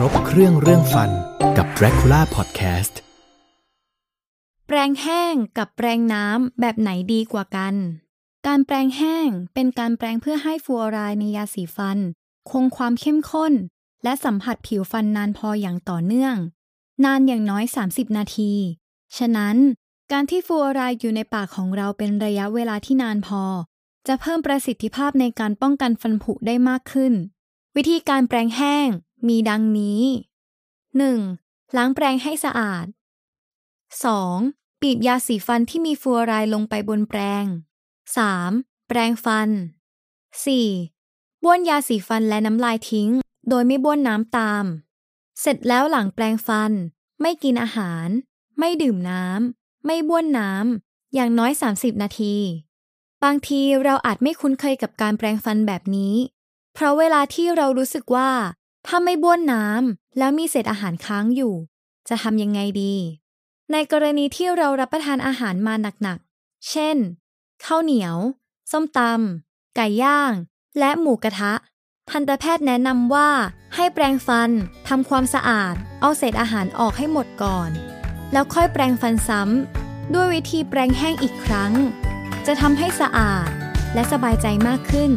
ครบเครื่องเรื่องฟันกับ Dracula Podcast แปรงแห้งกับแปรงน้ำแบบไหนดีกว่ากัน การแปรงแห้งเป็นการแปรงเพื่อให้ฟลูออไรด์ในยาสีฟัน คงความเข้มข้น และสัมผัสผิวฟันนานพออย่างต่อเนื่อง นานอย่างน้อย 30 นาที ฉะนั้น การที่ฟลูออไรด์อยู่ในปากของเราเป็นระยะเวลาที่นานพอ จะเพิ่มประสิทธิภาพในการป้องกันฟันผุได้มากขึ้น วิธีการแปรงแห้ง มีดังนี้ 1. ล้างแปรงให้สะอาด 2. บีบยาสีฟันที่มีฟลูออไรด์ลงไปบนแปรง 3. แปรงฟัน 4. บ้วนยาสีฟันและน้ำลายทิ้ง โดยไม่บ้วนน้ำตาม เสร็จแล้วหลังแปรงฟัน ไม่กินอาหาร ไม่ดื่มน้ำ ไม่บ้วนน้ำ อย่างน้อย 30 นาที บางทีเราอาจไม่คุ้นเคยกับการแปรงฟันแบบนี้ เพราะเวลาที่เรารู้สึกว่า ถ้าไม่บ้วนน้ำแล้วมีเศษอาหารค้างอยู่ จะทำยังไงดี ในกรณีที่เรารับประทานอาหารมาหนักๆ เช่น ข้าวเหนียว ส้มตำไก่ย่าง และหมูกระทะ ทันตแพทย์แนะนำว่า ให้แปรงฟันทำความสะอาด เอาเศษอาหารออกให้หมดก่อน แล้วค่อยแปรงฟันซ้ำด้วยวิธีแปรงแห้งอีกครั้ง จะทำให้สะอาดและสบายใจมากขึ้น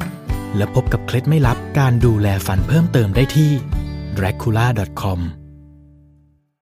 และพบกับเคล็ดไม่ลับการดูแลฟันเพิ่มเติมได้ที่ dracula.com